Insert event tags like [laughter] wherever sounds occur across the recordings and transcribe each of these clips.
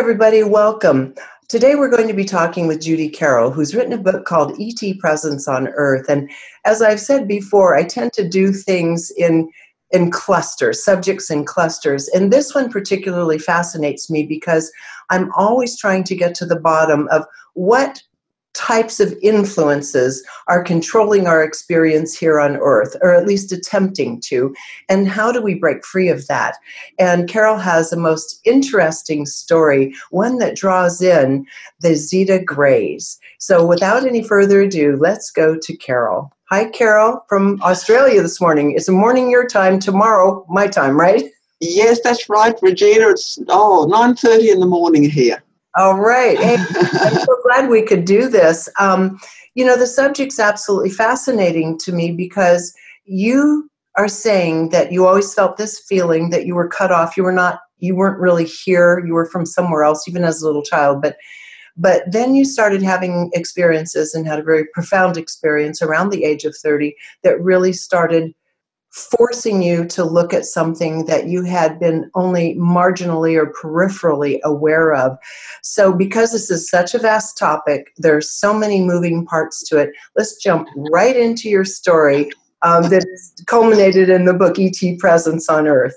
Everybody. Welcome. Today, we're going to be talking with Judy Carroll, who's written a book called ET Presence on Earth. And as I've said before, I tend to do things in in clusters, subjects in clusters. And this one particularly fascinates me because I'm always trying to get to the bottom of what types of influences are controlling our experience here on earth or at least attempting to and how do we break free of that? And Carroll has a most interesting story one that draws in the zeta grays. So without any further ado let's go to Carroll. Hi Carroll from australia this morning. It's a morning your time tomorrow my time right? Yes that's right regina. It's oh 9.30 in the morning here all right. Hey, I'm [laughs] so glad we could do this. Um, you know, the subject's absolutely fascinating to me because you are saying that you always felt this feeling that you were cut off. You were not, you weren't really here. You were from somewhere else, even as a little child. But, but then you started having experiences and had a very profound experience around the age of 30 that really started forcing you to look at something that you had been only marginally or peripherally aware of. So, because this is such a vast topic, there's so many moving parts to it. Let's jump right into your story um, that culminated in the book E.T. Presence on Earth.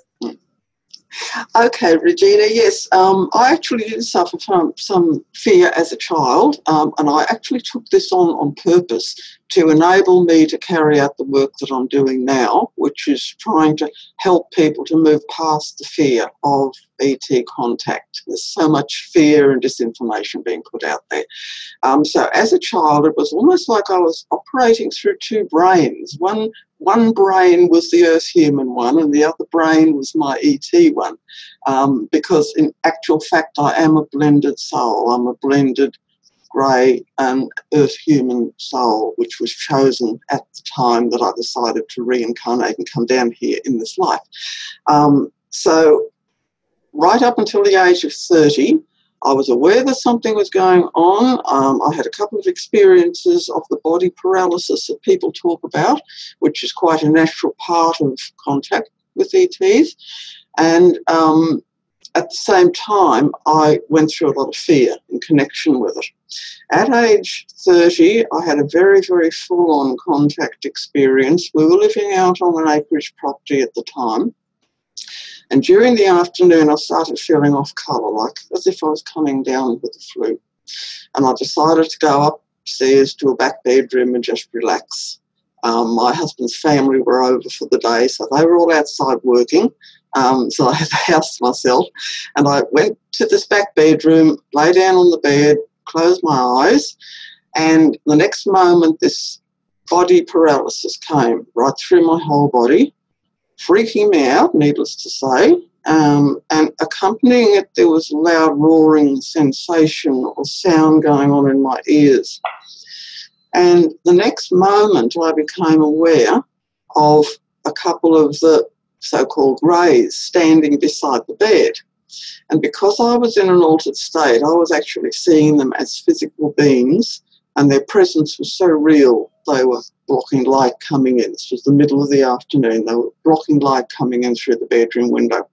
Okay, Regina, yes, um, I actually did suffer from some fear as a child, um, and I actually took this on on purpose to enable me to carry out the work that I'm doing now, which is trying to help people to move past the fear of ET contact. There's so much fear and disinformation being put out there. Um, so, as a child, it was almost like I was operating through two brains. One one brain was the Earth human one, and the other brain was my ET one. Um, because in actual fact, I am a blended soul. I'm a blended grey and earth human soul, which was chosen at the time that I decided to reincarnate and come down here in this life. Um, so, right up until the age of 30, I was aware that something was going on. Um, I had a couple of experiences of the body paralysis that people talk about, which is quite a natural part of contact with ETs. And um, at the same time, I went through a lot of fear in connection with it. At age 30, I had a very, very full on contact experience. We were living out on an acreage property at the time. And during the afternoon, I started feeling off colour, like as if I was coming down with the flu. And I decided to go upstairs to a back bedroom and just relax. Um, my husband's family were over for the day, so they were all outside working. Um, so I had the house to myself. And I went to this back bedroom, lay down on the bed, closed my eyes, and the next moment, this body paralysis came right through my whole body, freaking me out, needless to say. Um, and accompanying it, there was a loud roaring sensation or sound going on in my ears. And the next moment, I became aware of a couple of the so called greys standing beside the bed. And because I was in an altered state, I was actually seeing them as physical beings, and their presence was so real, they were blocking light coming in. This was the middle of the afternoon. They were blocking light coming in through the bedroom window.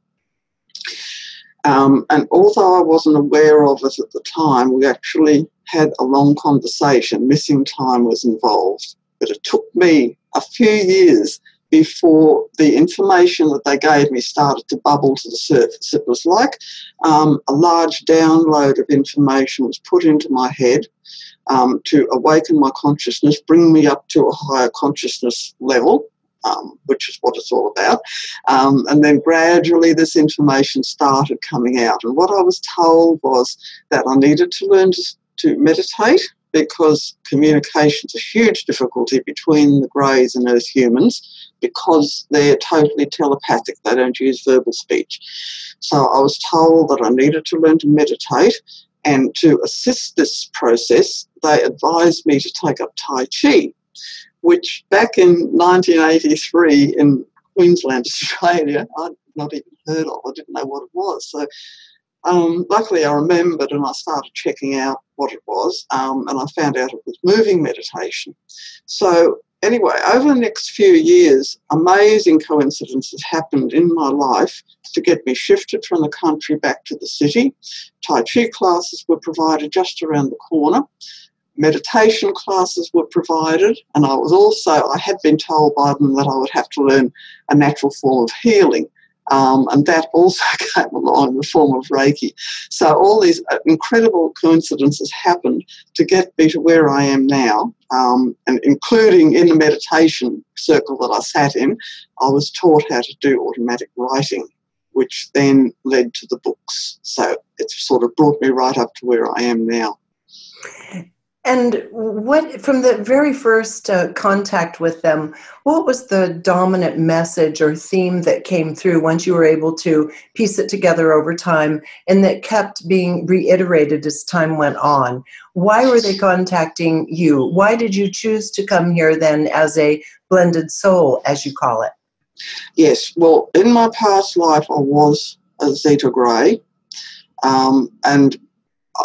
Um, and although I wasn't aware of it at the time, we actually had a long conversation. Missing time was involved. But it took me a few years before the information that they gave me started to bubble to the surface. It was like um, a large download of information was put into my head um, to awaken my consciousness, bring me up to a higher consciousness level. Um, which is what it's all about. Um, and then gradually this information started coming out. And what I was told was that I needed to learn to, to meditate because communication is a huge difficulty between the Greys and Earth humans because they're totally telepathic. They don't use verbal speech. So I was told that I needed to learn to meditate, and to assist this process, they advised me to take up Tai Chi, which back in 1983 in Queensland, [laughs] Australia, I'd not even heard of. I didn't know what it was. So um, luckily, I remembered and I started checking out what it was, um, and I found out it was moving meditation. So anyway, over the next few years, amazing coincidences happened in my life to get me shifted from the country back to the city. Tai Chi classes were provided just around the corner. Meditation classes were provided, and I was also, I had been told by them that I would have to learn a natural form of healing. Um, and that also [laughs] came along in the form of Reiki. So all these uh, incredible coincidences happened to get me to where I am now, um, and including in the meditation circle that I sat in, I was taught how to do automatic writing, which then led to the books. So it sort of brought me right up to where I am now. And what, from the very first uh, contact with them, what was the dominant message or theme that came through once you were able to piece it together over time and that kept being reiterated as time went on? Why were they contacting you? Why did you choose to come here then as a blended soul, as you call it? Yes, well, in my past life, I was a Zeta Grey. Um, and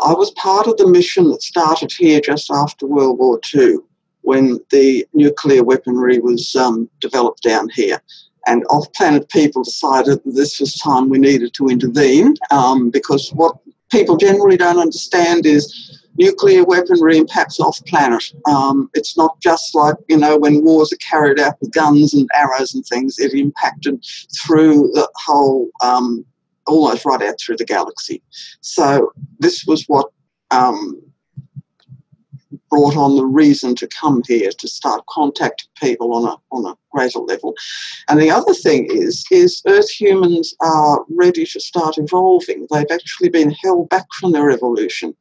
I was part of the mission that started here just after World War II when the nuclear weaponry was um, developed down here. And off planet people decided that this was time we needed to intervene um, because what people generally don't understand is nuclear weaponry impacts off planet. Um, it's not just like, you know, when wars are carried out with guns and arrows and things, it impacted through the whole um, almost right out through the galaxy. So this was what um, brought on the reason to come here to start contacting people on a on a greater level. And the other thing is is Earth humans are ready to start evolving. They've actually been held back from their evolution.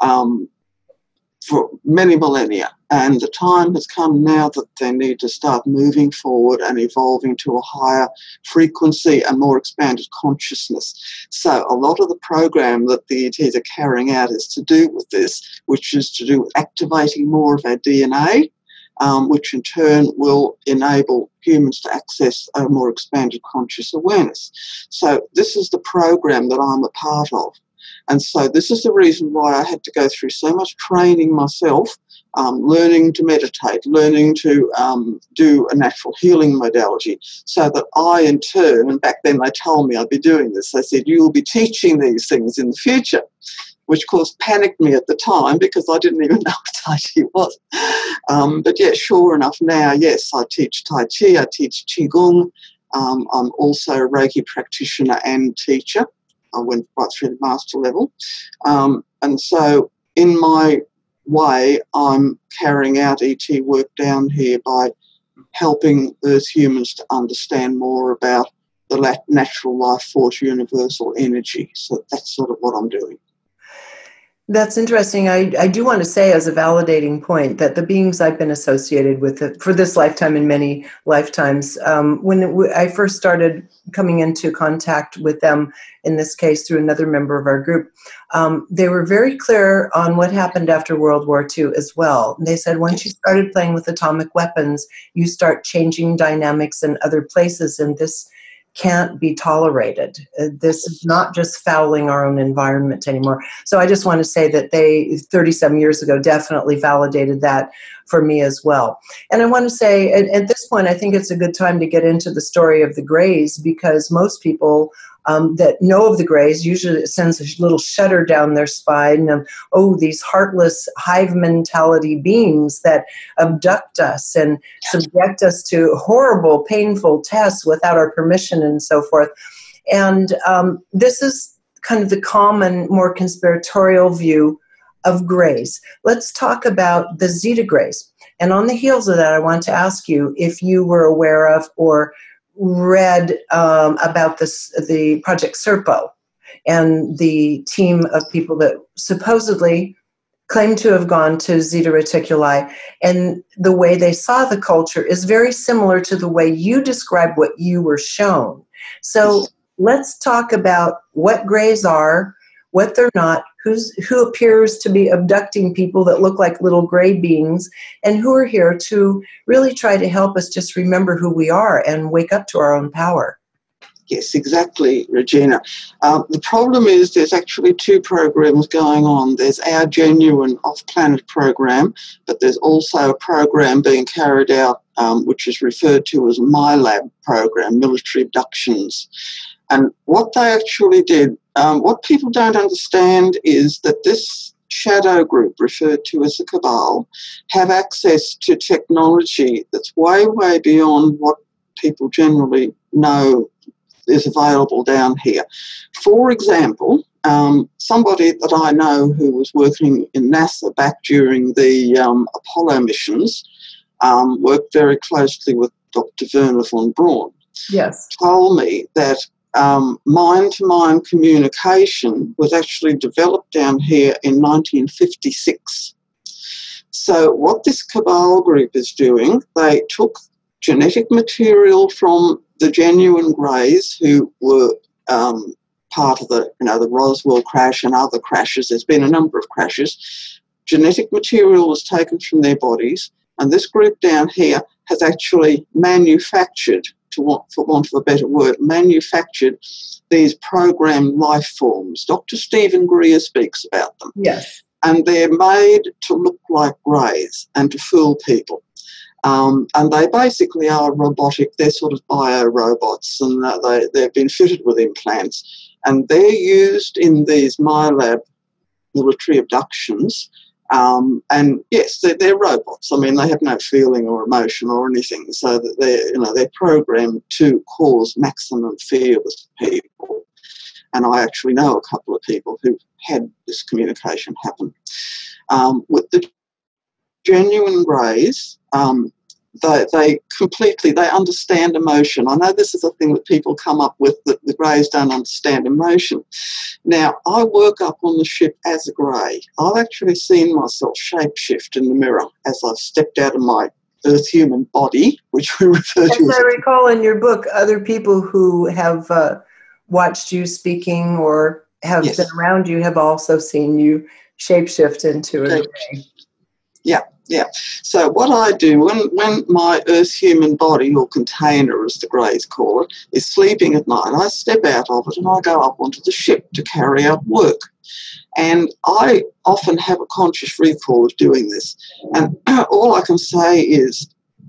Um, for many millennia. And the time has come now that they need to start moving forward and evolving to a higher frequency and more expanded consciousness. So, a lot of the program that the ETs are carrying out is to do with this, which is to do with activating more of our DNA. Um, which in turn will enable humans to access a more expanded conscious awareness. So, this is the program that I'm a part of. And so this is the reason why I had to go through so much training myself, um, learning to meditate, learning to um, do a natural healing modality, so that I, in turn, and back then they told me I'd be doing this, they said, you will be teaching these things in the future. Which, of course, panicked me at the time because I didn't even [laughs] know what Tai Chi was. Um, but yeah, sure enough, now, yes, I teach Tai Chi, I teach Qigong, um, I'm also a Reiki practitioner and teacher. I went right through the master level. Um, and so, in my way, I'm carrying out ET work down here by helping Earth humans to understand more about the natural life force, universal energy. So, that's sort of what I'm doing. That's interesting. I, I do want to say, as a validating point, that the beings I've been associated with for this lifetime and many lifetimes, um, when I first started coming into contact with them, in this case through another member of our group, um, they were very clear on what happened after World War II as well. They said once you started playing with atomic weapons, you start changing dynamics in other places, and this can't be tolerated. Uh, this is not just fouling our own environment anymore. So I just want to say that they, 37 years ago, definitely validated that for me as well. And I want to say at, at this point, I think it's a good time to get into the story of the Greys because most people um, that know of the Greys, usually it sends a little shudder down their spine of, oh, these heartless hive mentality beings that abduct us and subject us to horrible, painful tests without our permission and so forth. And um, this is kind of the common, more conspiratorial view of Greys. Let's talk about the Zeta Greys. And on the heels of that, I want to ask you if you were aware of or read um, about this the project serpo and the team of people that supposedly claim to have gone to zeta reticuli and the way they saw the culture is very similar to the way you describe what you were shown so let's talk about what greys are what they're not who's who appears to be abducting people that look like little gray beings and who are here to really try to help us just remember who we are and wake up to our own power Yes, exactly, Regina. Um, the problem is there's actually two programs going on. There's our genuine off planet program, but there's also a program being carried out um, which is referred to as MILAB program, military abductions. And what they actually did, um, what people don't understand is that this shadow group, referred to as the cabal, have access to technology that's way, way beyond what people generally know is available down here. For example, um, somebody that I know who was working in NASA back during the um, Apollo missions um, worked very closely with Dr. Wernher von Braun. Yes. Told me that mind to mind communication was actually developed down here in 1956. So, what this cabal group is doing, they took genetic material from the genuine Greys who were um, part of the, you know, the Roswell crash and other crashes. There's been a number of crashes. Genetic material was taken from their bodies, and this group down here has actually manufactured, to want, for want of a better word, manufactured these programmed life forms. Dr. Steven Greer speaks about them. Yes. And they're made to look like greys and to fool people. Um, and they basically are robotic, they're sort of bio robots, and they, they've been fitted with implants. And they're used in these MILAB military abductions. Um, and yes, they're, they're, robots. I mean, they have no feeling or emotion or anything, so that they're you know they're programmed to cause maximum fear with people. And I actually know a couple of people who had this communication happen. Um, with the genuine Greys, um, they, they completely they understand emotion. I know this is a thing that people come up with that the Greys don't understand emotion. Now I work up on the ship as a Grey. I've actually seen myself shapeshift in the mirror as I've stepped out of my Earth human body, which we [laughs] refer as to. As I recall in your book, other people who have uh, watched you speaking or have yes. been around you have also seen you shapeshift into a Grey. Yeah, yeah. So what I do when when my Earth human body or container, as the Greys call it, is sleeping at night, I step out of it and I go up onto the ship to carry out work. And I often have a conscious recall of doing this. And [clears throat] all I can say is,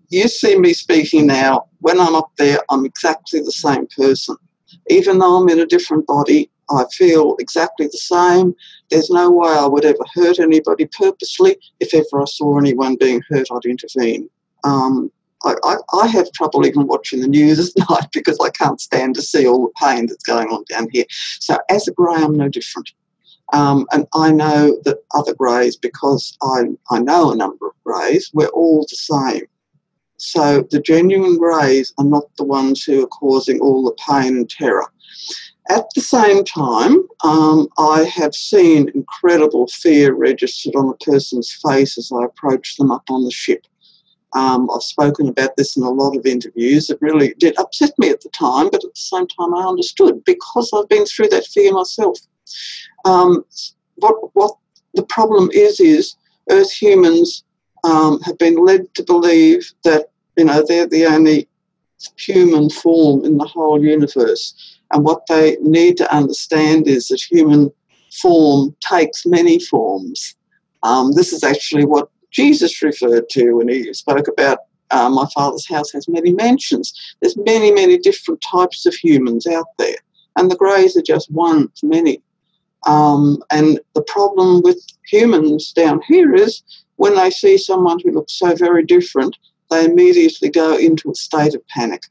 you see me speaking now. When I'm up there, I'm exactly the same person. Even though I'm in a different body, I feel exactly the same. There's no way I would ever hurt anybody purposely. If ever I saw anyone being hurt, I'd intervene. Um, I, I, I, have trouble even watching the news at [laughs] night because I can't stand to see all the pain that's going on down here. So, as a grey, I'm no different. Um, and I know that other greys, because I, I know a number of greys, we're all the same. So, the genuine greys are not the ones who are causing all the pain and terror. At the same time, um, I have seen incredible fear registered on a person's face as I approach them up on the ship. Um, I've spoken about this in a lot of interviews. It really did upset me at the time, but at the same time, I understood because I've been through that fear myself. Um, what, what the problem is, is Earth humans um, have been led to believe that you know they're the only human form in the whole universe. And what they need to understand is that human form takes many forms. Um, this is actually what Jesus referred to when he spoke about uh, my father's house has many mansions. There's many, many different types of humans out there, and the greys are just one of many. Um, and the problem with humans down here is when they see someone who looks so very different, they immediately go into a state of panic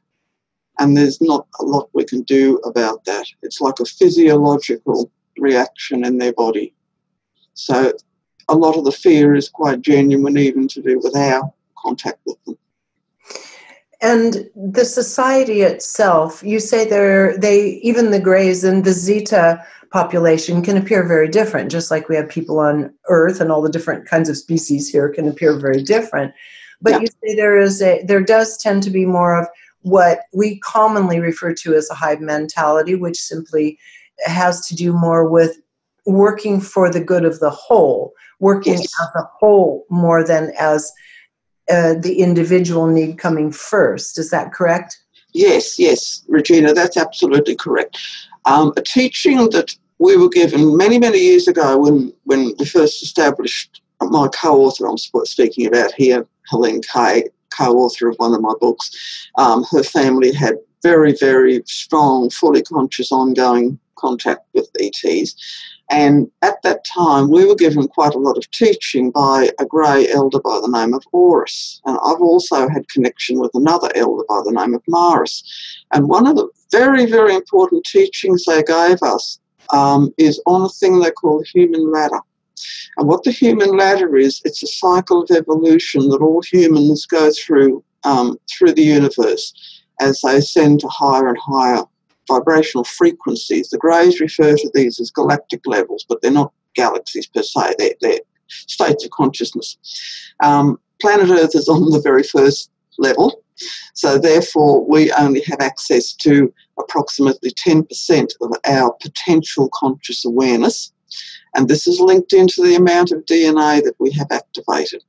and there's not a lot we can do about that. It's like a physiological reaction in their body. So a lot of the fear is quite genuine, even to do with our contact with them. And the society itself, you say they're they even the Greys and the Zeta population can appear very different, just like we have people on Earth and all the different kinds of species here can appear very different. But yeah. you say there is a there does tend to be more of what we commonly refer to as a hive mentality, which simply has to do more with working for the good of the whole, working yes. as a whole more than as uh, the individual need coming first. Is that correct? Yes, yes, Regina, that's absolutely correct. Um, a teaching that we were given many, many years ago when, when we first established my co-author I'm speaking about here, Helene Kay, co-author of one of my books. Um, her family had very, very strong, fully conscious, ongoing contact with ETs. And at that time, we were given quite a lot of teaching by a grey elder by the name of Orris. And I've also had connection with another elder by the name of Maris. And one of the very, very important teachings they gave us um, is on a thing they call human ladder. And what the human ladder is, it's a cycle of evolution that all humans go through um, through the universe as they ascend to higher and higher vibrational frequencies. The Greys refer to these as galactic levels, but they're not galaxies per se, they're, they're states of consciousness. Um, planet Earth is on the very first level, so therefore we only have access to approximately 10% of our potential conscious awareness, and this is linked into the amount of DNA that we have activated.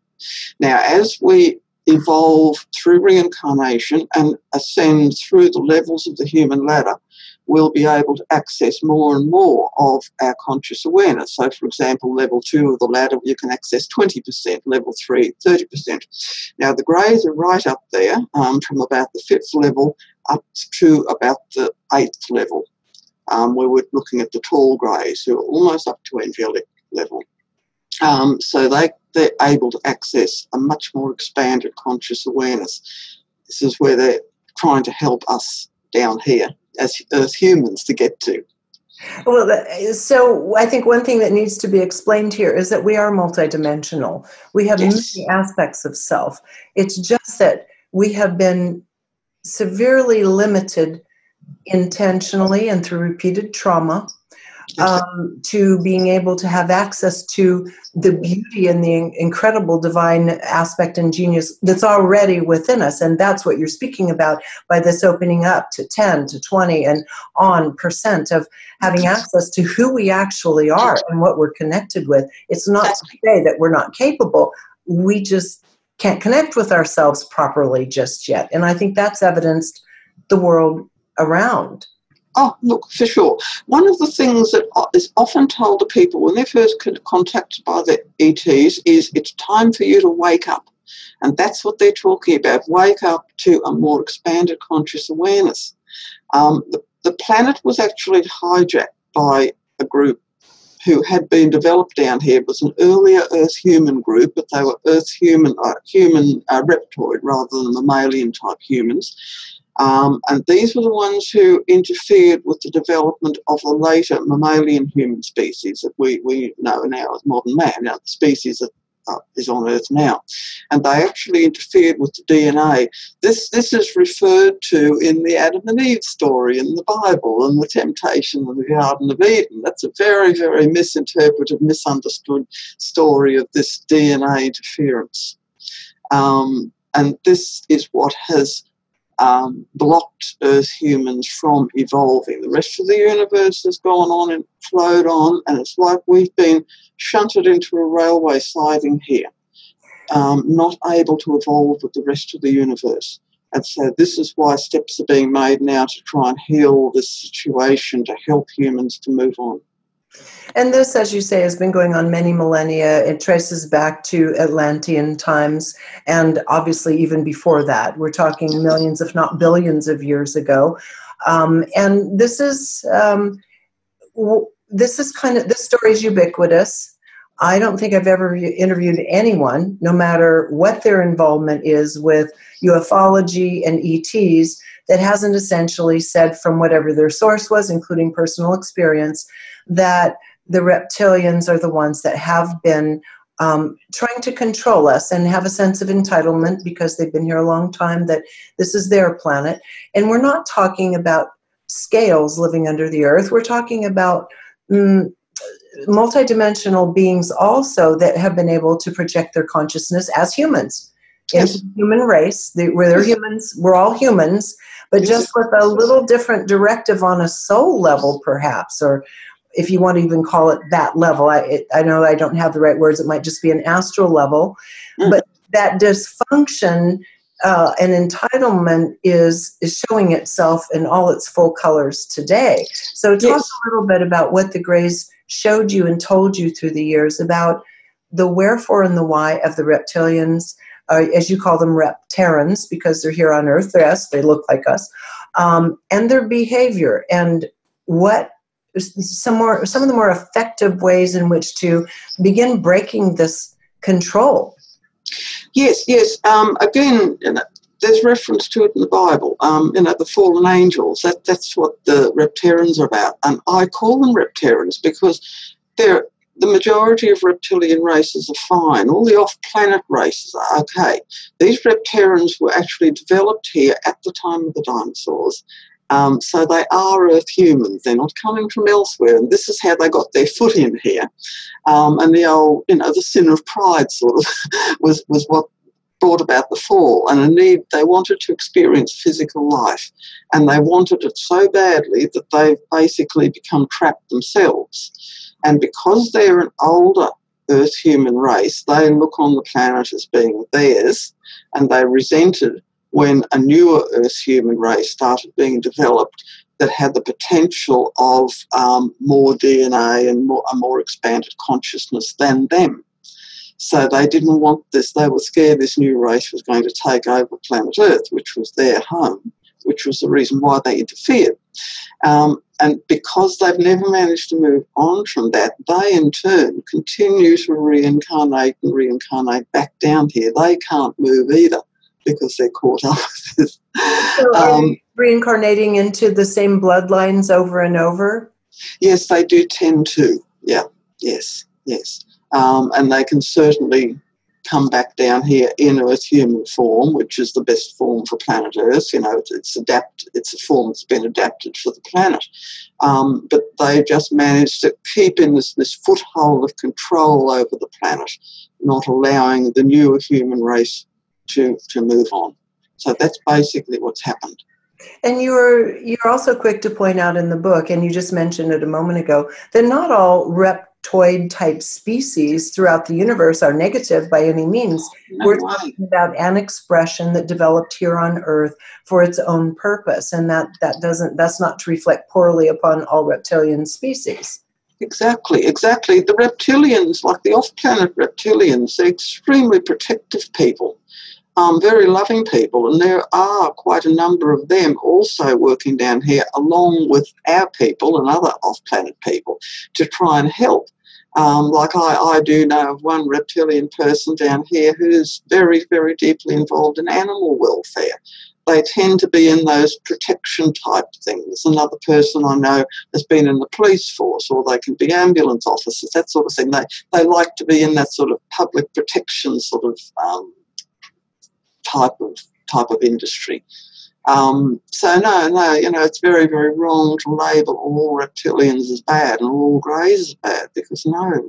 Now, as we evolve through reincarnation and ascend through the levels of the human ladder, we'll be able to access more and more of our conscious awareness. So, for example, level two of the ladder, you can access 20%, level three, 30%. Now, the greys are right up there um, from about the fifth level up to about the eighth level, um, where we're looking at the tall greys who are almost up to angelic level. Um, so they, they're able to access a much more expanded conscious awareness. This is where they're trying to help us down here as, as humans to get to. Well, so I think one thing that needs to be explained here is that we are multidimensional. We have yes. many aspects of self. It's just that we have been severely limited intentionally and through repeated trauma um, to being able to have access to the beauty and the incredible divine aspect and genius that's already within us. And that's what you're speaking about by this opening up to 10 to 20 and on percent of having access to who we actually are and what we're connected with. It's not to say that we're not capable, we just can't connect with ourselves properly just yet. And I think that's evidenced the world around. Oh, look, for sure. One of the things that is often told to people when they're first contacted by the ETs is it's time for you to wake up. And that's what they're talking about wake up to a more expanded conscious awareness. Um, the, the planet was actually hijacked by a group who had been developed down here. It was an earlier Earth human group, but they were Earth human, uh, human uh, reptoid rather than mammalian type humans. Um, and these were the ones who interfered with the development of the later mammalian human species that we, we know now as modern man, now the species that uh, is on Earth now. And they actually interfered with the DNA. This, this is referred to in the Adam and Eve story in the Bible and the temptation of the Garden of Eden. That's a very, very misinterpreted, misunderstood story of this DNA interference. Um, and this is what has um, blocked Earth humans from evolving. The rest of the universe has gone on and flowed on, and it's like we've been shunted into a railway siding here, um, not able to evolve with the rest of the universe. And so this is why steps are being made now to try and heal this situation to help humans to move on. And this, as you say, has been going on many millennia. It traces back to Atlantean times, and obviously even before that. We're talking millions, if not billions, of years ago. Um, and this is um, this is kind of this story is ubiquitous. I don't think I've ever interviewed anyone, no matter what their involvement is with ufology and ETs, that hasn't essentially said from whatever their source was, including personal experience, that the reptilians are the ones that have been um, trying to control us and have a sense of entitlement because they've been here a long time that this is their planet. And we're not talking about scales living under the earth, we're talking about mm, multidimensional beings also that have been able to project their consciousness as humans yes. into the human race. They, where they're humans, we're all humans, but just with a little different directive on a soul level, perhaps, or if you want to even call it that level. I, it, I know I don't have the right words. It might just be an astral level, mm. but that dysfunction uh, and entitlement is is showing itself in all its full colors today. So talk yes. a little bit about what the Greys showed you and told you through the years about the wherefore and the why of the reptilians, uh, as you call them, repterans, because they're here on Earth. Yes, they look like us, um, and their behavior and what some more some of the more effective ways in which to begin breaking this control. Yes, yes. Um, again, there's reference to it in the Bible. Um, you know, the fallen angels. That that's what the reptarians are about, and I call them reptarians because they're the majority of reptilian races are fine. All the off-planet races are okay. These reptarians were actually developed here at the time of the dinosaurs. Um, so they are Earth humans. They're not coming from elsewhere. And this is how they got their foot in here. Um, and the old, you know, the sin of pride sort of [laughs] was, was what brought about the fall and a need they wanted to experience physical life and they wanted it so badly that they've basically become trapped themselves and because they're an older earth human race they look on the planet as being theirs and they resented when a newer earth human race started being developed that had the potential of um, more DNA and more, a more expanded consciousness than them. So they didn't want this, they were scared this new race was going to take over planet Earth, which was their home, which was the reason why they interfered. Um, and because they've never managed to move on from that, they in turn continue to reincarnate and reincarnate back down here. They can't move either because they're caught up with this. So um, reincarnating into the same bloodlines over and over? Yes, they do tend to. Yeah, yes, yes um, and they can certainly come back down here in Earth human form, which is the best form for planet Earth. You know, it's, it's adapt, it's a form that's been adapted for the planet. Um, but they just managed to keep in this, this foothold of control over the planet, not allowing the newer human race to, to move on. So that's basically what's happened. And you're you're also quick to point out in the book, and you just mentioned it a moment ago, that not all reptoid type species throughout the universe are negative by any means. No We're way. talking about an expression that developed here on Earth for its own purpose, and that that doesn't that's not to reflect poorly upon all reptilian species. Exactly, exactly. The reptilians, like the off-planet reptilians, they're extremely protective people. Um, very loving people, and there are quite a number of them also working down here along with our people and other off planet people to try and help. Um, like I, I do know of one reptilian person down here who's very, very deeply involved in animal welfare. They tend to be in those protection type things. Another person I know has been in the police force, or they can be ambulance officers, that sort of thing. They they like to be in that sort of public protection sort of um, type of type of industry. Um, so no, no, you know, it's very, very wrong to label all reptilians as bad and all greys as bad because no,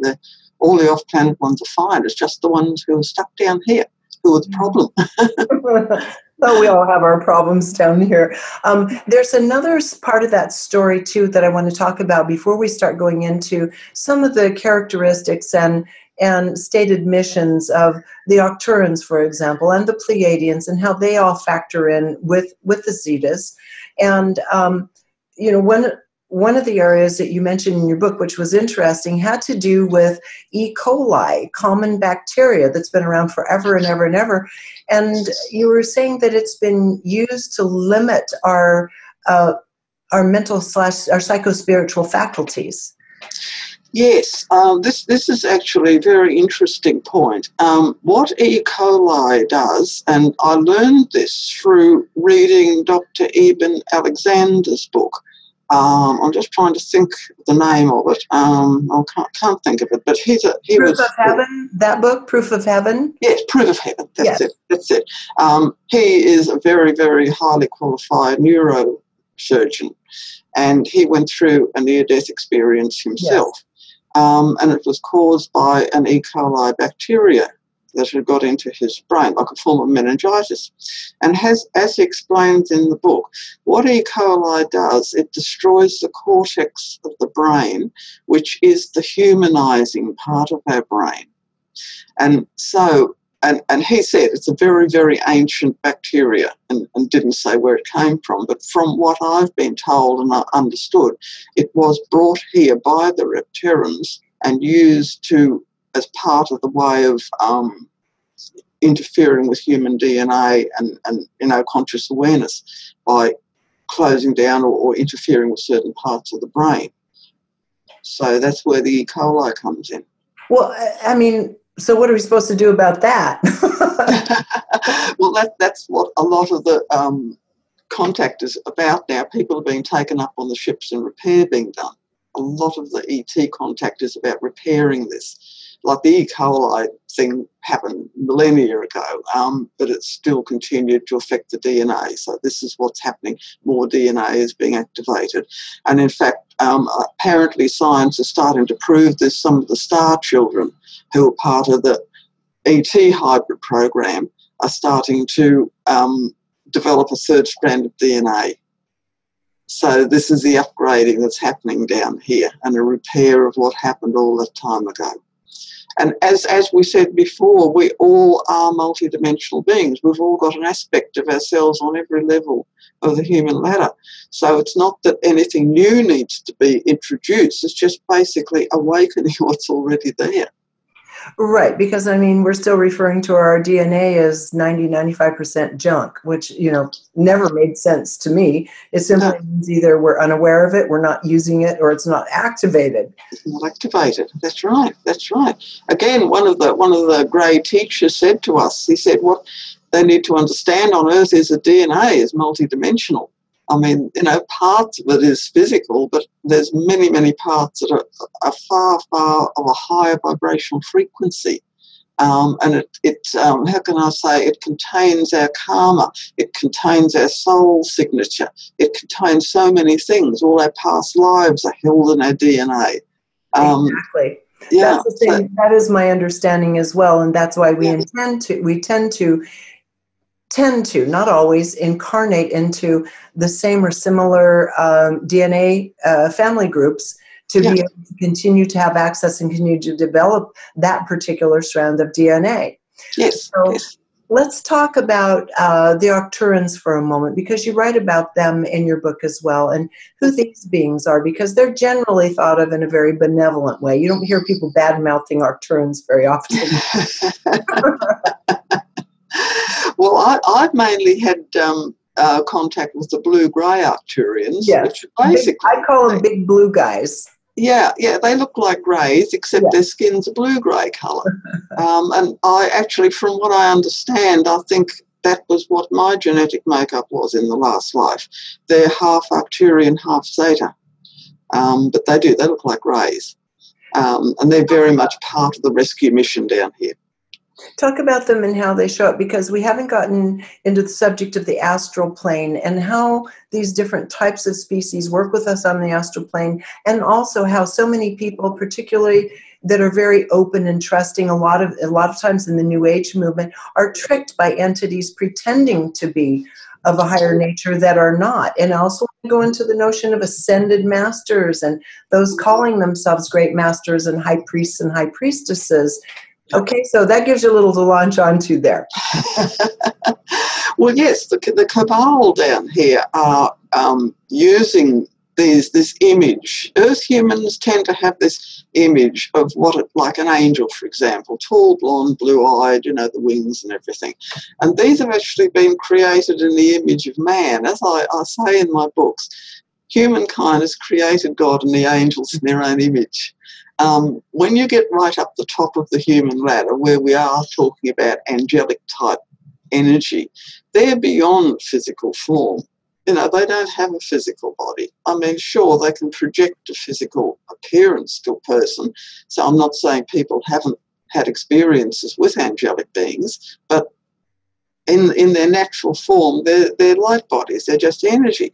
all the off-planet ones are fine. It's just the ones who are stuck down here who are the problem. [laughs] [laughs] well, we all have our problems down here. Um, there's another part of that story too that I want to talk about before we start going into some of the characteristics and and stated missions of the Arcturians, for example, and the Pleiadians, and how they all factor in with with the Zetas. And um, you know, one one of the areas that you mentioned in your book, which was interesting, had to do with E. coli, common bacteria that's been around forever and ever and ever. And you were saying that it's been used to limit our uh, our mental slash our psychospiritual faculties. Yes, um, this this is actually a very interesting point. Um, what E. coli does, and I learned this through reading Dr. Eben Alexander's book. Um, I'm just trying to think the name of it. Um, I can't, can't, think of it, but he's a he Proof was of Heaven. That book, Proof of Heaven. Yes, Proof of Heaven. That's yes. it. That's it. Um, he is a very very highly qualified neurosurgeon, and he went through a near-death experience himself. Yes um, and it was caused by an E. coli bacteria that had got into his brain, like a form of meningitis. And has, as he explains in the book, what E. coli does, it destroys the cortex of the brain, which is the humanizing part of our brain. And so and, and he said it's a very, very ancient bacteria and, and didn't say where it came from. But from what I've been told and I understood, it was brought here by the Repterans and used to as part of the way of um, interfering with human DNA and, and you know conscious awareness by closing down or, or interfering with certain parts of the brain. So that's where the E. coli comes in. Well, I mean, so what are we supposed to do about that? [laughs] well, that, that's what a lot of the um, contact is about now. People are being taken up on the ships and repair being done. A lot of the ET contact is about repairing this like the E. coli thing happened millennia ago, um, but it's still continued to affect the DNA. So this is what's happening. More DNA is being activated. And in fact, um, apparently science is starting to prove this. Some of the star children who are part of the ET hybrid program are starting to um, develop a third strand of DNA. So this is the upgrading that's happening down here and a repair of what happened all that time ago. And as, as we said before, we all are multidimensional beings. We've all got an aspect of ourselves on every level of the human ladder. So it's not that anything new needs to be introduced, it's just basically awakening [laughs] what's already there. Right, because I mean, we're still referring to our DNA as 90, 95% junk, which, you know, never made sense to me. It simply no. means either we're unaware of it, we're not using it, or it's not activated. It's not activated. That's right. That's right. Again, one of the one of the grey teachers said to us, he said, what they need to understand on Earth is that DNA is multidimensional. I mean, you know, parts of it is physical, but there's many, many parts that are, are far, far of a higher vibrational frequency. Um, and it, it um, how can I say, it contains our karma, it contains our soul signature, it contains so many things. All our past lives are held in our DNA. Um, exactly. Yeah, that's the thing. that is my understanding as well, and that's why we yeah. intend to. We tend to tend to, not always, incarnate into the same or similar um, DNA uh, family groups to yes. be able to continue to have access and continue to develop that particular strand of DNA. Yes. So yes. let's talk about uh, the Arcturans for a moment because you write about them in your book as well and who these beings are because they're generally thought of in a very benevolent way. You don't hear people bad mouthing Arcturans very often. [laughs] Well, I, I've mainly had um, uh, contact with the blue grey Arcturians. Yeah, basically, I call them big blue guys. Yeah, yeah, they look like greys, except yeah. their skin's a blue grey colour. um, and I actually, from what I understand, I think that was what my genetic makeup was in the last life. They're half Arcturian, half Zeta. Um, but they do, they look like greys. Um, and they're very much part of the rescue mission down here. Talk about them and how they show up because we haven't gotten into the subject of the astral plane and how these different types of species work with us on the astral plane, and also how so many people, particularly that are very open and trusting, a lot of a lot of times in the New Age movement, are tricked by entities pretending to be of a higher nature that are not. And also go into the notion of ascended masters and those calling themselves great masters and high priests and high priestesses Okay, so that gives you a little to launch onto there. [laughs] well, yes, the, the cabal down here are um, using these this image. Earth humans tend to have this image of what it like an angel, for example, tall, blonde, blue-eyed, you know, the wings and everything. And these have actually been created in the image of man. As I, I say in my books, humankind has created God and the angels in their own image. Um, when you get right up the top of the human ladder, where we are talking about angelic type energy, they're beyond physical form. You know, they don't have a physical body. I mean, sure, they can project a physical appearance to a person. So I'm not saying people haven't had experiences with angelic beings, but in, in their natural form, they're, they're light bodies, they're just energy.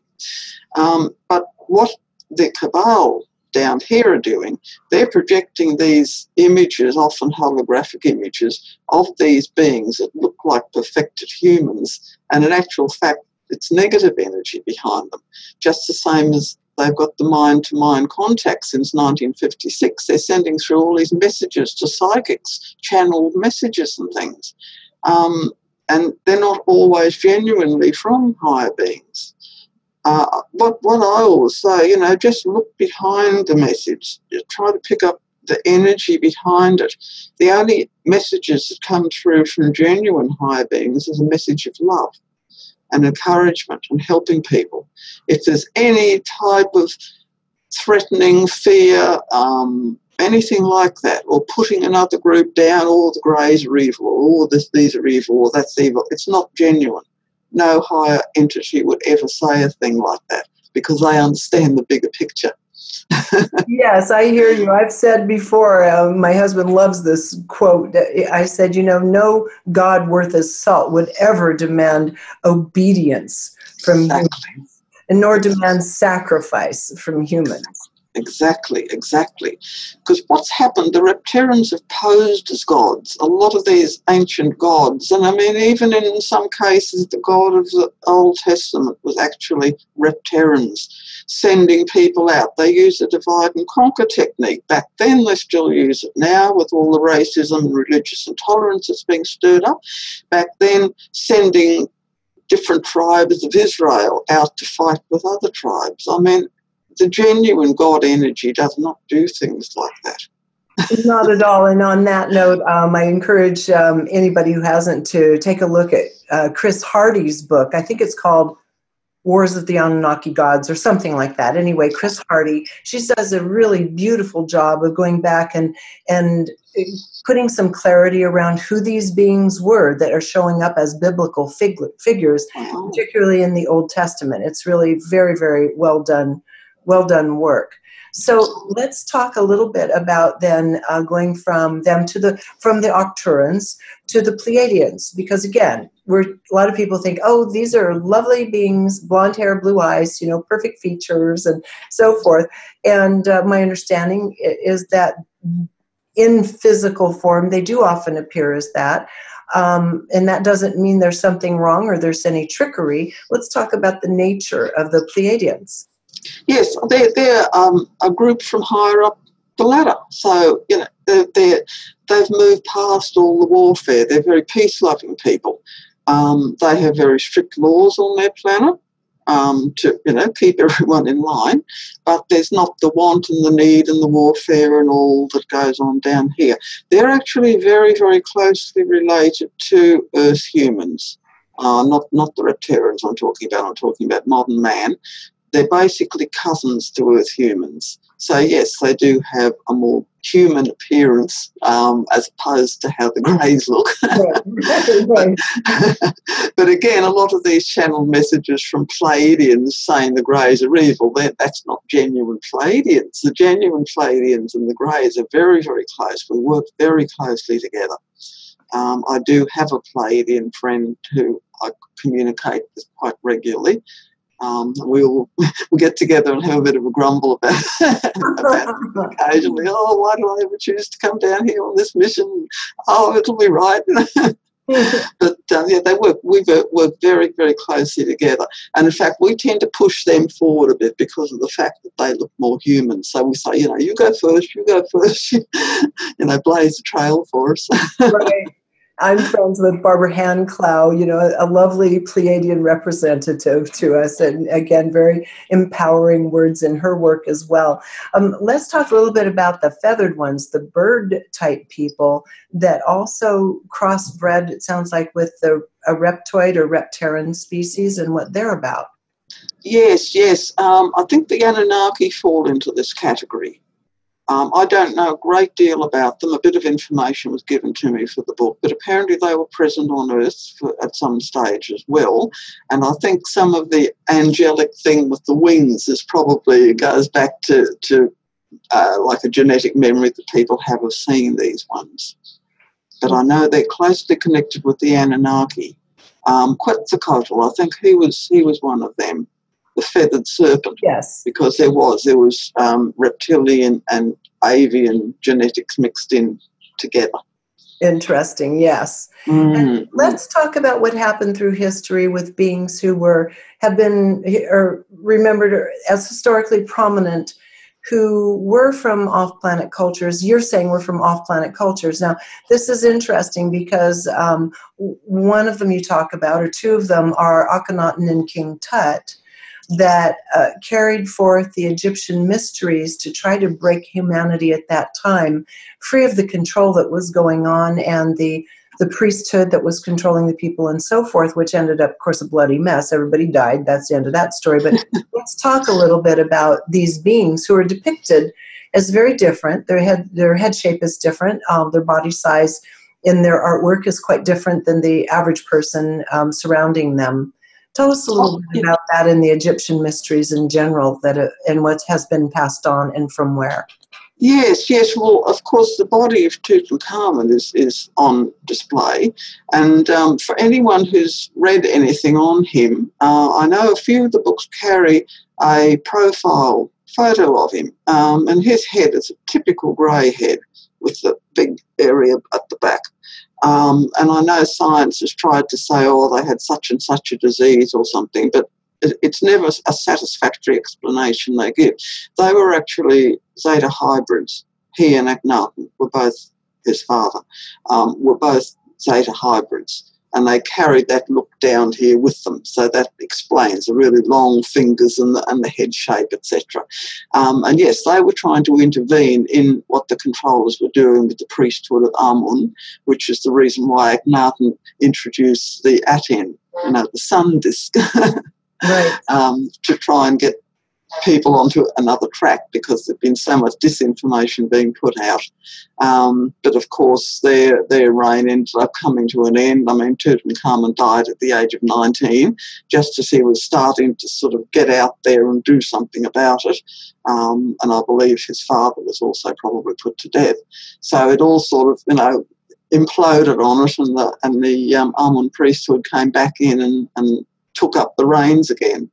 Um, but what the cabal down here are doing, they're projecting these images, often holographic images, of these beings that look like perfected humans, and in actual fact, it's negative energy behind them, just the same as they've got the mind to mind contact since 1956. They're sending through all these messages to psychics, channeled messages and things. Um, and they're not always genuinely from higher beings. Uh, what, what I always say, you know, just look behind the message, try to pick up the energy behind it. The only messages that come through from genuine higher beings is a message of love and encouragement and helping people. If there's any type of threatening, fear, um, anything like that, or putting another group down, all the greys are evil, or this, these are evil, or that's evil, it's not genuine. No higher entity would ever say a thing like that because they understand the bigger picture. [laughs] yes, I hear you. I've said before, uh, my husband loves this quote. I said, you know, no God worth his salt would ever demand obedience from exactly. humans, and nor demand sacrifice from humans. Exactly, exactly. Because what's happened, the Reptarians have posed as gods, a lot of these ancient gods. And I mean, even in some cases, the God of the Old Testament was actually Reptarians, sending people out. They use the divide and conquer technique. Back then, they still use it now with all the racism and religious intolerance that's being stirred up. Back then, sending different tribes of Israel out to fight with other tribes. I mean, the genuine God energy does not do things like that. not at all. And on that note, um, I encourage um, anybody who hasn't to take a look at uh, Chris Hardy's book. I think it's called Wars of the Anunnaki Gods or something like that. Anyway, Chris Hardy, she does a really beautiful job of going back and and putting some clarity around who these beings were that are showing up as biblical fig- figures, particularly in the Old Testament. It's really very, very well done well done work. So let's talk a little bit about then uh, going from them to the from the Arcturians to the Pleiadians, because again, we're a lot of people think, oh, these are lovely beings, blonde hair, blue eyes, you know, perfect features, and so forth. And uh, my understanding is that in physical form, they do often appear as that. Um, and that doesn't mean there's something wrong or there's any trickery. Let's talk about the nature of the Pleiadians. Yes, they're, they're um, a group from higher up the ladder. So, you know, they're, they're, they've moved past all the warfare. They're very peace loving people. Um, they have very strict laws on their planet um, to, you know, keep [laughs] everyone in line. But there's not the want and the need and the warfare and all that goes on down here. They're actually very, very closely related to Earth humans. Uh, not not the reptarians I'm talking about. I'm talking about modern man they're basically cousins to Earth humans. So, yes, they do have a more human appearance um, as opposed to how the greys look. [laughs] but, [laughs] but, again, a lot of these channel messages from Pleiadians saying the greys are evil, that's not genuine Pleiadians. The genuine Pleiadians and the greys are very, very close. We work very closely together. Um, I do have a Pleiadian friend who I communicate with quite regularly um, we'll [laughs] we'll get together and have a bit of a grumble about, [laughs] about occasionally. Oh, why do I ever choose to come down here on this mission? Oh, it'll be right. [laughs] but um, yeah, they work. We work very, very closely together, and in fact, we tend to push them forward a bit because of the fact that they look more human. So we say, you know, you go first, you go first, you know, blaze the trail for us. right. I'm friends with Barbara Hand Clow, you know, a lovely Pleiadian representative to us, and again, very empowering words in her work as well. Um, let's talk a little bit about the feathered ones, the bird type people that also crossbred, it sounds like, with the a reptoid or reptarian species and what they're about. Yes, yes. Um, I think the Anunnaki fall into this category. Um, I don't know a great deal about them. A bit of information was given to me for the book, but apparently they were present on Earth for, at some stage as well. And I think some of the angelic thing with the wings is probably goes back to, to uh, like a genetic memory that people have of seeing these ones. But I know they're closely connected with the Anunnaki. Um, Quetzalcoatl, I think he was he was one of them the feathered serpent. Yes. Because there was there was um, reptilian and avian genetics mixed in together. Interesting, yes. Mm. let's talk about what happened through history with beings who were have been or remembered as historically prominent who were from off-planet cultures. You're saying we're from off-planet cultures. Now, this is interesting because um, one of them you talk about, or two of them, are Akhenaten and King Tut that uh, carried forth the Egyptian mysteries to try to break humanity at that time, free of the control that was going on and the the priesthood that was controlling the people and so forth, which ended up, of course, a bloody mess. Everybody died. That's the end of that story. But [laughs] let's talk a little bit about these beings who are depicted as very different. Their head, their head shape is different. Um, their body size in their artwork is quite different than the average person um, surrounding them. Tell us a little bit about that and the Egyptian mysteries in general, that uh, and what has been passed on and from where. Yes, yes. Well, of course, the body of Tutankhamun is, is on display. And um, for anyone who's read anything on him, uh, I know a few of the books carry a profile photo of him. Um, and his head is a typical grey head with the big area at the back. Um, and I know science has tried to say, oh, they had such and such a disease or something, but it's never a satisfactory explanation they give. They were actually Zeta hybrids. He and Akhenaten were both his father, um, were both Zeta hybrids and they carried that look down here with them. So that explains the really long fingers and the, and the head shape, etc. Um, and yes, they were trying to intervene in what the controllers were doing with the priesthood of Amun, which is the reason why Akhenaten introduced the Aten, you know, the sun disk, [laughs] right. um, to try and get people onto another track because there's been so much disinformation being put out. Um, but of course, their their reign ended up coming to an end. I mean, Tutankhamun died at the age of 19, just as he was starting to sort of get out there and do something about it. Um, and I believe his father was also probably put to death. So it all sort of, you know, imploded on it, and the and the um, Amun priesthood came back in and, and took up the reins again.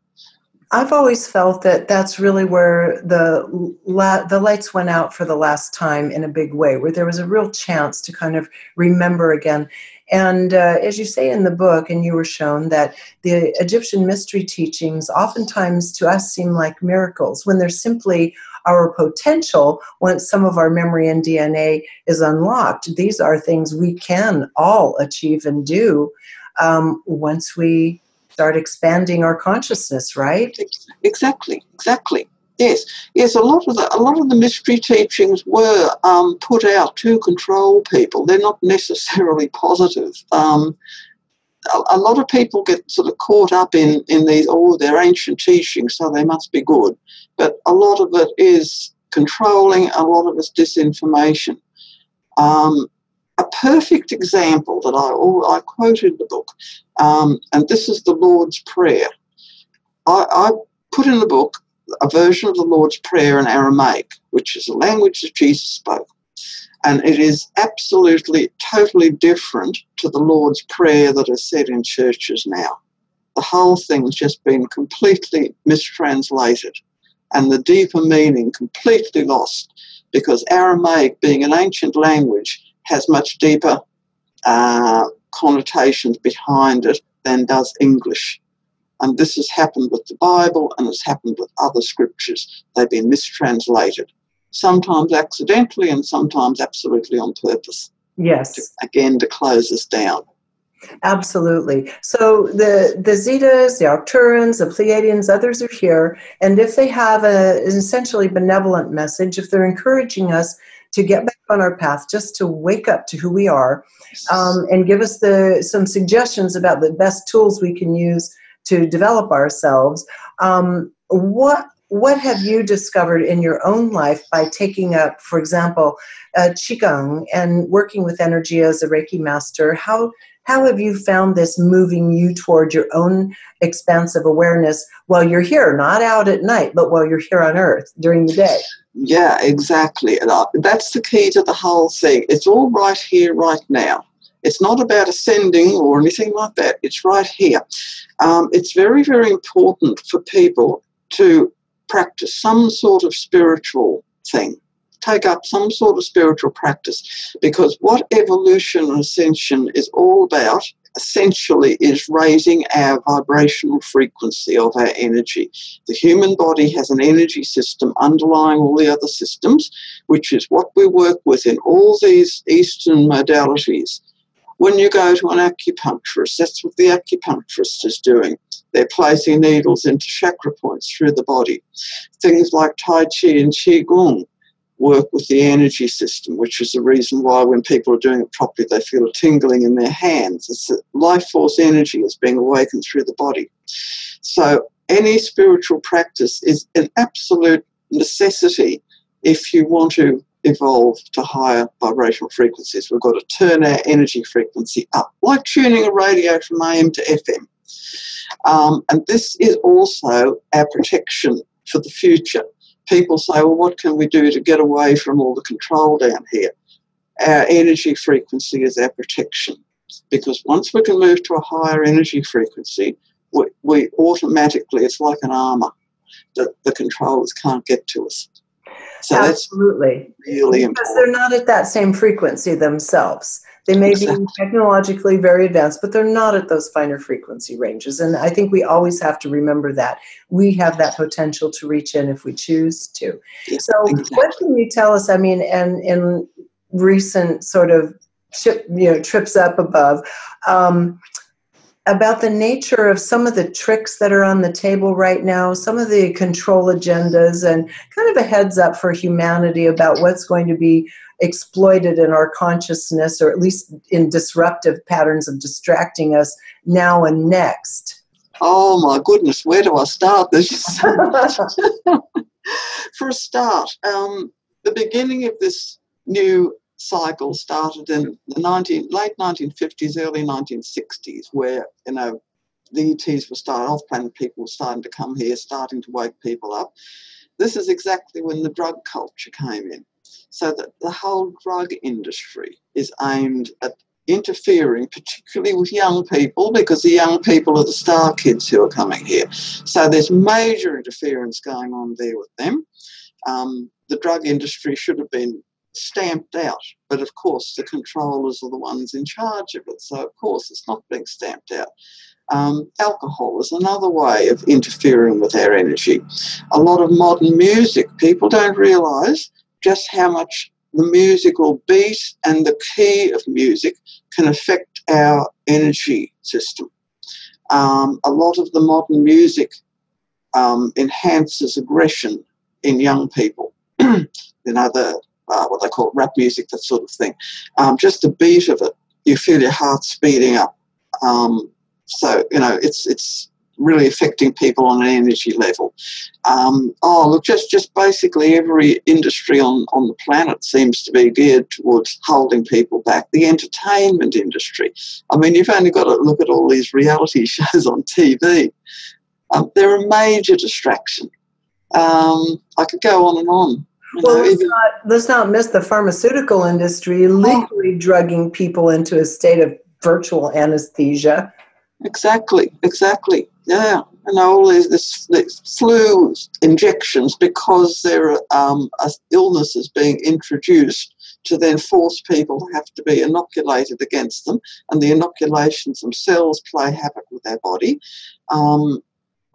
I've always felt that that's really where the la- the lights went out for the last time in a big way, where there was a real chance to kind of remember again. And uh, as you say in the book, and you were shown that the Egyptian mystery teachings oftentimes to us seem like miracles when they're simply our potential once some of our memory and DNA is unlocked. These are things we can all achieve and do um, once we start expanding our consciousness, right? Exactly, exactly. Yes, yes. A lot of the a lot of the mystery teachings were um, put out to control people. They're not necessarily positive. Um, a, lot of people get sort of caught up in in these. Oh, they're ancient teachings, so they must be good. But a lot of it is controlling. A lot of it's disinformation. Um, a perfect example that I, I quoted the book, um, and this is the Lord's Prayer. I, I put in the book a version of the Lord's Prayer in Aramaic, which is a language that Jesus spoke. And it is absolutely, totally different to the Lord's Prayer that is said in churches now. The whole thing's just been completely mistranslated and the deeper meaning completely lost because Aramaic, being an ancient language, has much deeper uh, connotations behind it than does English. And this has happened with the Bible and it's happened with other scriptures. They've been mistranslated, sometimes accidentally and sometimes absolutely on purpose. Yes. To, again, to close us down. Absolutely. So the the Zetas, the Arcturians, the Pleiadians, others are here, and if they have a, an essentially benevolent message, if they're encouraging us to get back on our path, just to wake up to who we are, um, and give us the some suggestions about the best tools we can use to develop ourselves. Um, what what have you discovered in your own life by taking up, for example, uh, qigong and working with energy as a Reiki master? How how have you found this moving you toward your own expansive awareness while you're here, not out at night, but while you're here on Earth during the day? Yeah, exactly. Uh, that's the key to the whole thing. It's all right here, right now. It's not about ascending or anything like that. It's right here. Um, it's very, very important for people to practice some sort of spiritual thing take up some sort of spiritual practice because what evolution and ascension is all about essentially is raising our vibrational frequency of our energy. The human body has an energy system underlying all the other systems, which is what we work with in all these Eastern modalities. When you go to an acupuncturist, that's what the acupuncturist is doing. They're placing needles into chakra points through the body. Things like Tai Chi and Qigong work with the energy system, which is the reason why when people are doing it properly, they feel a tingling in their hands. It's the life force energy is being awakened through the body. So any spiritual practice is an absolute necessity if you want to evolve to higher vibrational frequencies. We've got to turn our energy frequency up, like tuning a radio from AM to FM. Um, and this is also our protection for the future people say, well, what can we do to get away from all the control down here? Our energy frequency is our protection because once we can move to a higher energy frequency, we, we automatically, it's like an armor that the controllers can't get to us. So Absolutely. that's really because important. they're not at that same frequency themselves. They may exactly. be technologically very advanced, but they're not at those finer frequency ranges. And I think we always have to remember that. We have that potential to reach in if we choose to. Yeah, so, exactly. what can you tell us? I mean, and in recent sort of chip, you know, trips up above, um, about the nature of some of the tricks that are on the table right now, some of the control agendas, and kind of a heads up for humanity about what's going to be exploited in our consciousness, or at least in disruptive patterns of distracting us now and next. Oh my goodness, where do I start? There's just so much. for a start, um, the beginning of this new cycle started in the 19, late 1950s, early 1960s, where, you know, the ETs were starting, off planet people were starting to come here, starting to wake people up. This is exactly when the drug culture came in. So that the whole drug industry is aimed at interfering, particularly with young people, because the young people are the star kids who are coming here. So there's major interference going on there with them. Um, the drug industry should have been stamped out. But of course, the controllers are the ones in charge of it. So, of course, it's not being stamped out. Um, alcohol is another way of interfering with our energy. A lot of modern music, people don't realize just how much the musical beat and the key of music can affect our energy system. Um, a lot of the modern music um, enhances aggression in young people. [clears throat] know, the uh, what they call rap music, that sort of thing. Um, just the beat of it, you feel your heart speeding up. Um, so you know, it's it's really affecting people on an energy level. Um, oh, look, just just basically every industry on on the planet seems to be geared towards holding people back. The entertainment industry. I mean, you've only got to look at all these reality [laughs] shows on TV. Um, they're a major distraction. Um, I could go on and on. Well, let's not, let's not miss the pharmaceutical industry legally drugging people into a state of virtual anesthesia. Exactly, exactly. Yeah, and all these this, this flu injections because there are um, illnesses being introduced to then force people to have to be inoculated against them, and the inoculations themselves play havoc with their body. Um,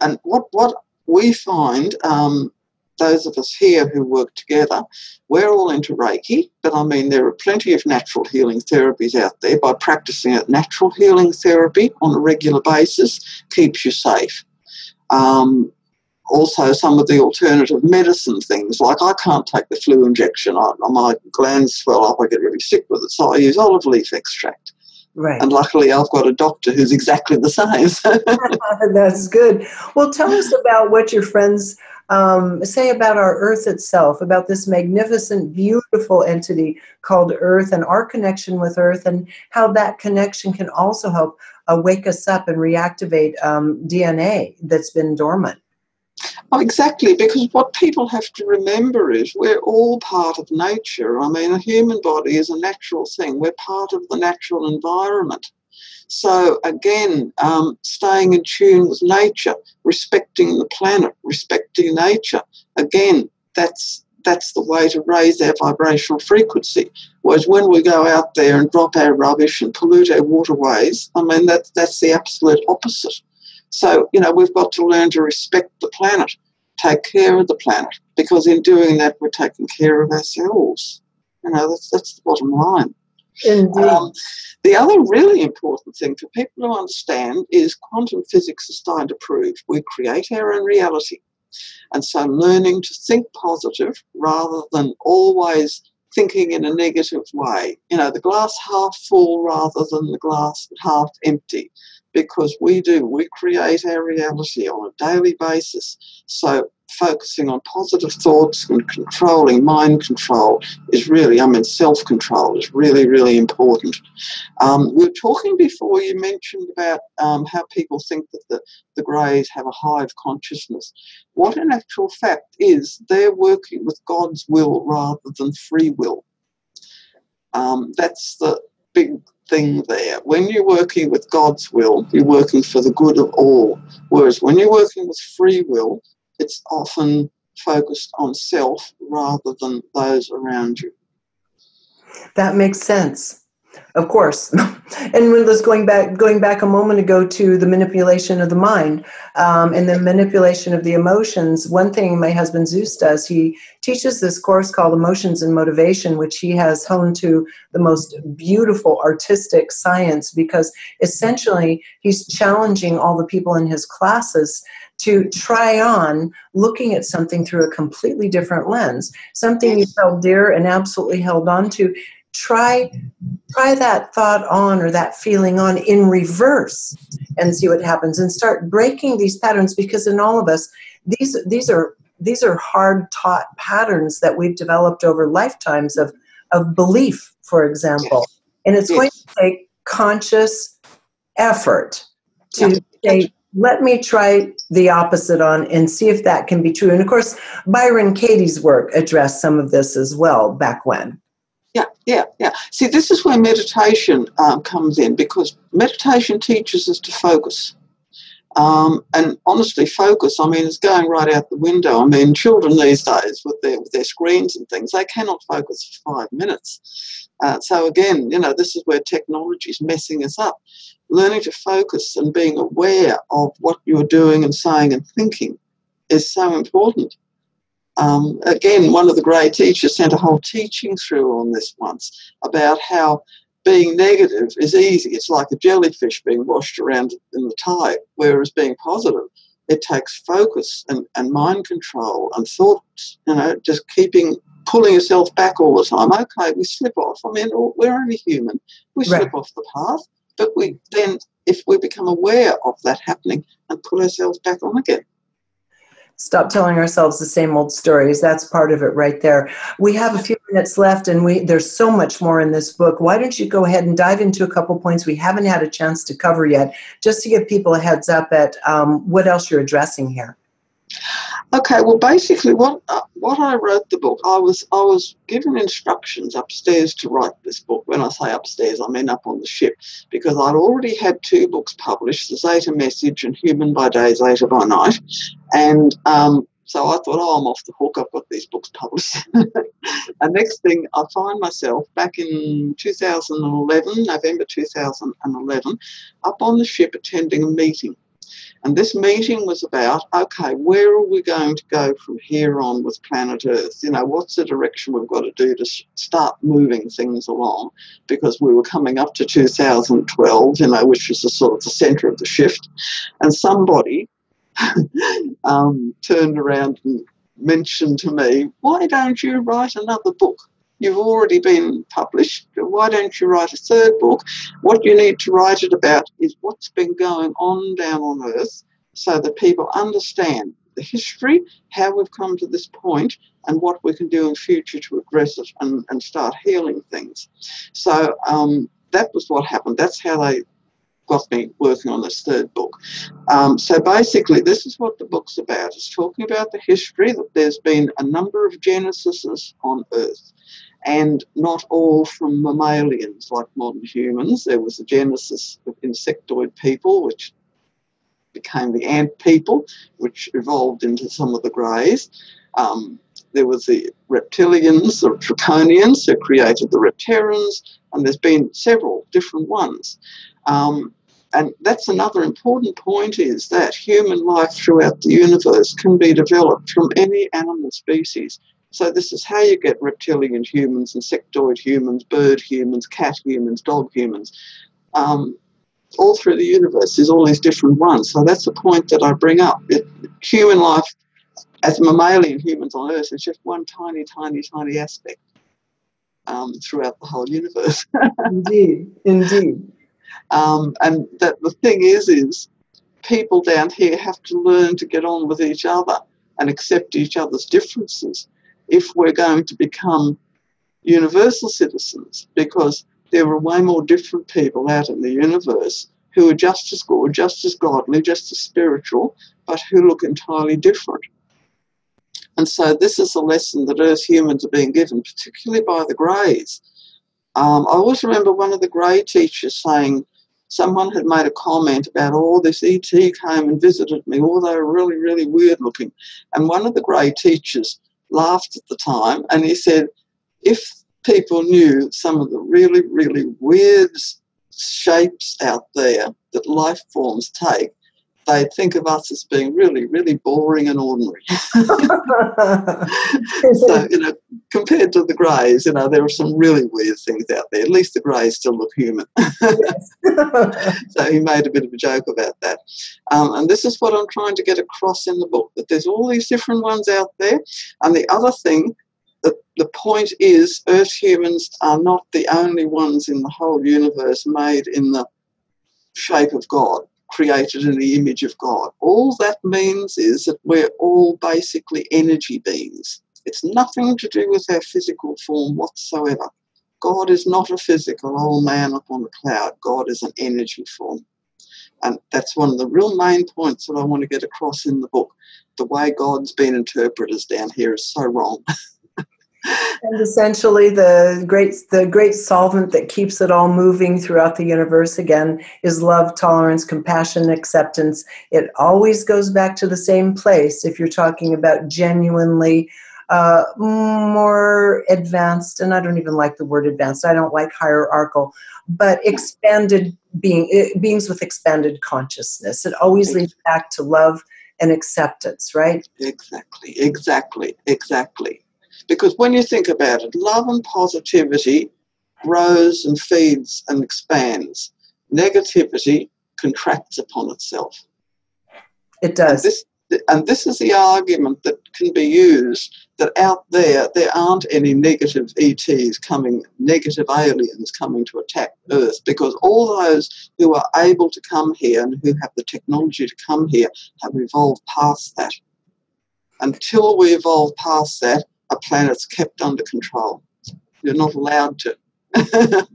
and what what we find um, those of us here who work together, we're all into Reiki, but I mean, there are plenty of natural healing therapies out there. By practicing it, natural healing therapy on a regular basis keeps you safe. Um, also, some of the alternative medicine things, like I can't take the flu injection, I, my glands swell up, I get really sick with it, so I use olive leaf extract. Right. And luckily, I've got a doctor who's exactly the same. [laughs] [laughs] That's good. Well, tell us about what your friends um, say about our Earth itself, about this magnificent, beautiful entity called Earth and our connection with Earth, and how that connection can also help uh, wake us up and reactivate um, DNA that's been dormant. Oh, exactly, because what people have to remember is we're all part of nature. I mean, a human body is a natural thing, we're part of the natural environment. So, again, um, staying in tune with nature, respecting the planet, respecting nature, again, that's that's the way to raise our vibrational frequency. Whereas when we go out there and drop our rubbish and pollute our waterways, I mean, that, that's the absolute opposite. So, you know, we've got to learn to respect the planet, take care of the planet, because in doing that, we're taking care of ourselves. You know, that's, that's the bottom line. Indeed. Um, the other really important thing for people to understand is quantum physics is starting to prove we create our own reality. And so learning to think positive rather than always thinking in a negative way. You know, the glass half full rather than the glass half empty because we do, we create our reality on a daily basis. So focusing on positive thoughts and controlling mind control is really, I mean, self control is really, really important. Um, we were talking before, you mentioned about um, how people think that the, the Greys have a hive consciousness. What in actual fact is they're working with God's will rather than free will. Um, that's the big thing there. When you're working with God's will, you're working for the good of all. Whereas when you're working with free will, it's often focused on self rather than those around you. That makes sense. Of course, [laughs] and was going back going back a moment ago to the manipulation of the mind um, and the manipulation of the emotions. One thing my husband Zeus does, he teaches this course called Emotions and Motivation, which he has honed to the most beautiful artistic science because essentially he's challenging all the people in his classes to try on looking at something through a completely different lens, something you held dear and absolutely held on to. Try try that thought on or that feeling on in reverse and see what happens and start breaking these patterns because in all of us these these are these are hard taught patterns that we've developed over lifetimes of of belief for example yes. and it's yes. going to take conscious effort to say let me try the opposite on and see if that can be true. And of course, Byron Katie's work addressed some of this as well back when. Yeah, yeah, yeah. See, this is where meditation um, comes in because meditation teaches us to focus. Um, and honestly, focus, I mean, is going right out the window. I mean, children these days with their, with their screens and things, they cannot focus for five minutes. Uh, so, again, you know, this is where technology is messing us up learning to focus and being aware of what you're doing and saying and thinking is so important. Um, again, one of the great teachers sent a whole teaching through on this once about how being negative is easy. It's like a jellyfish being washed around in the tide, whereas being positive, it takes focus and, and mind control and thoughts, you know, just keeping pulling yourself back all the time. Okay, we slip off. I mean, we're only human. We right. slip off the path. But we then, if we become aware of that happening and pull ourselves back on again. Stop telling ourselves the same old stories. That's part of it right there. We have a few minutes left and we there's so much more in this book. Why don't you go ahead and dive into a couple points we haven't had a chance to cover yet, just to give people a heads up at um, what else you're addressing here. Okay, well, basically, what uh, what I wrote the book, I was I was given instructions upstairs to write this book. When I say upstairs, I mean up on the ship, because I'd already had two books published: The Zeta Message and Human by Day, Zeta by Night, and um, so I thought, oh, I'm off the hook. I've got these books published. [laughs] and next thing, I find myself back in 2011, November 2011, up on the ship attending a meeting and this meeting was about okay, where are we going to go from here on with planet Earth? You know, what's the direction we've got to do to start moving things along? Because we were coming up to 2012, you know, which was the sort of the center of the shift. And somebody [laughs] um, turned around and mentioned to me, why don't you write another book? You've already been published. Why don't you write a third book? What you need to write it about is what's been going on down on Earth so that people understand the history, how we've come to this point, and what we can do in future to address it and, and start healing things. So um, that was what happened. That's how they got me working on this third book. Um, so basically, this is what the book's about. It's talking about the history that there's been a number of genesises on Earth and not all from mammalians like modern humans. There was a genesis of insectoid people, which became the ant people, which evolved into some of the greys. Um, there was the reptilians, the draconians who created the reptarians, and there's been several different ones. Um, and that's another important point is that human life throughout the universe can be developed from any animal species. So this is how you get reptilian humans, insectoid humans, bird humans, cat humans, dog humans. Um, all through the universe, there's all these different ones. So that's the point that I bring up. It, human life, as mammalian humans on Earth, is just one tiny, tiny, tiny aspect um, throughout the whole universe. [laughs] indeed, indeed. Um, and that the thing is, is people down here have to learn to get on with each other and accept each other's differences if we're going to become universal citizens because there are way more different people out in the universe who are just as good, just as godly, just as spiritual, but who look entirely different. And so this is a lesson that Earth humans are being given, particularly by the Greys. Um, I always remember one of the Grey teachers saying, someone had made a comment about, oh, this ET came and visited me, oh, they were really, really weird looking. And one of the Grey teachers laughed at the time and he said, if people knew some of the really, really weird shapes out there that life forms take, they'd think of us as being really, really boring and ordinary. [laughs] so, you know, compared to the greys, you know, there are some really weird things out there. At least the greys still look human. [laughs] so he made a bit of a joke about that. Um, and this is what I'm trying to get across in the book that there's all these different ones out there. And the other thing the, the point is, Earth humans are not the only ones in the whole universe made in the shape of God created in the image of God. All that means is that we're all basically energy beings. It's nothing to do with our physical form whatsoever. God is not a physical old man up on a cloud. God is an energy form. And that's one of the real main points that I want to get across in the book. The way God's been interpreted down here is so wrong. [laughs] and essentially the great the great solvent that keeps it all moving throughout the universe again is love tolerance compassion acceptance. It always goes back to the same place if you're talking about genuinely uh, more advanced and i don't even like the word advanced i don't like hierarchical but expanded being eh, beings with expanded consciousness. It always leads back to love and acceptance right? exactly exactly exactly because when you think about it, love and positivity grows and feeds and expands. Negativity contracts upon itself. It does. And this, and this is the argument that can be used that out there, there aren't any negative ETs coming, negative aliens coming to attack Earth, because all those who are able to come here and who have the technology to come here have evolved past that. Until we evolve past that, a planet's kept under control. You're not allowed to. [laughs]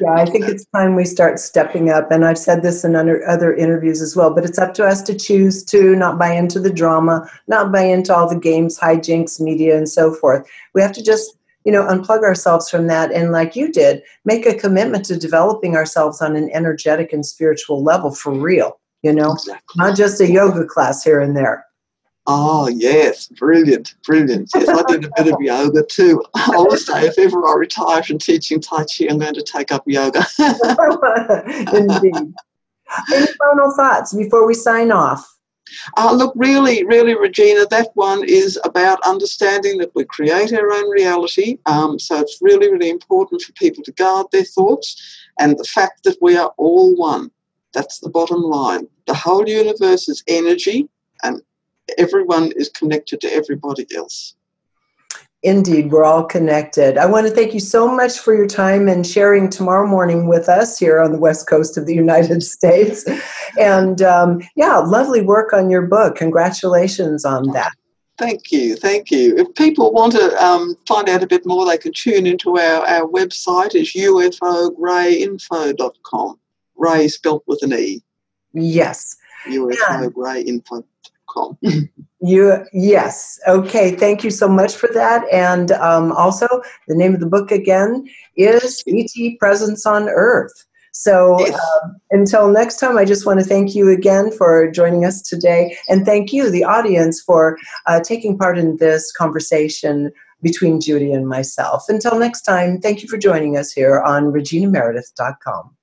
yeah, I think it's time we start stepping up. And I've said this in under, other interviews as well, but it's up to us to choose to not buy into the drama, not buy into all the games, hijinks, media, and so forth. We have to just you know unplug ourselves from that and like you did make a commitment to developing ourselves on an energetic and spiritual level for real you know exactly. not just a yoga class here and there Oh, yes, brilliant, brilliant. Yes, I did a bit of yoga too. I always say if ever I retire from teaching Tai Chi, I'm going to take up yoga. [laughs] [laughs] Indeed. Any final thoughts before we sign off? Uh, look, really, really, Regina, that one is about understanding that we create our own reality. Um, so it's really, really important for people to guard their thoughts and the fact that we are all one. That's the bottom line. The whole universe is energy, and everyone is connected to everybody else. Indeed, we're all connected. I want to thank you so much for your time and sharing tomorrow morning with us here on the west coast of the [laughs] United States. And um, yeah, lovely work on your book. Congratulations on that. Thank you, thank you. If people want to um, find out a bit more, they can tune into our, our website. It's ufogreyinfo.com. Ray spelt with an E. Yes. ufogreyinfo.com [clears throat] you yes okay thank you so much for that and um, also the name of the book again is et presence on earth So yes. um, until next time, I just want to thank you again for joining us today. And thank you, the audience, for uh, taking part in this conversation between Judy and myself. Until next time, thank you for joining us here on reginameredith.com.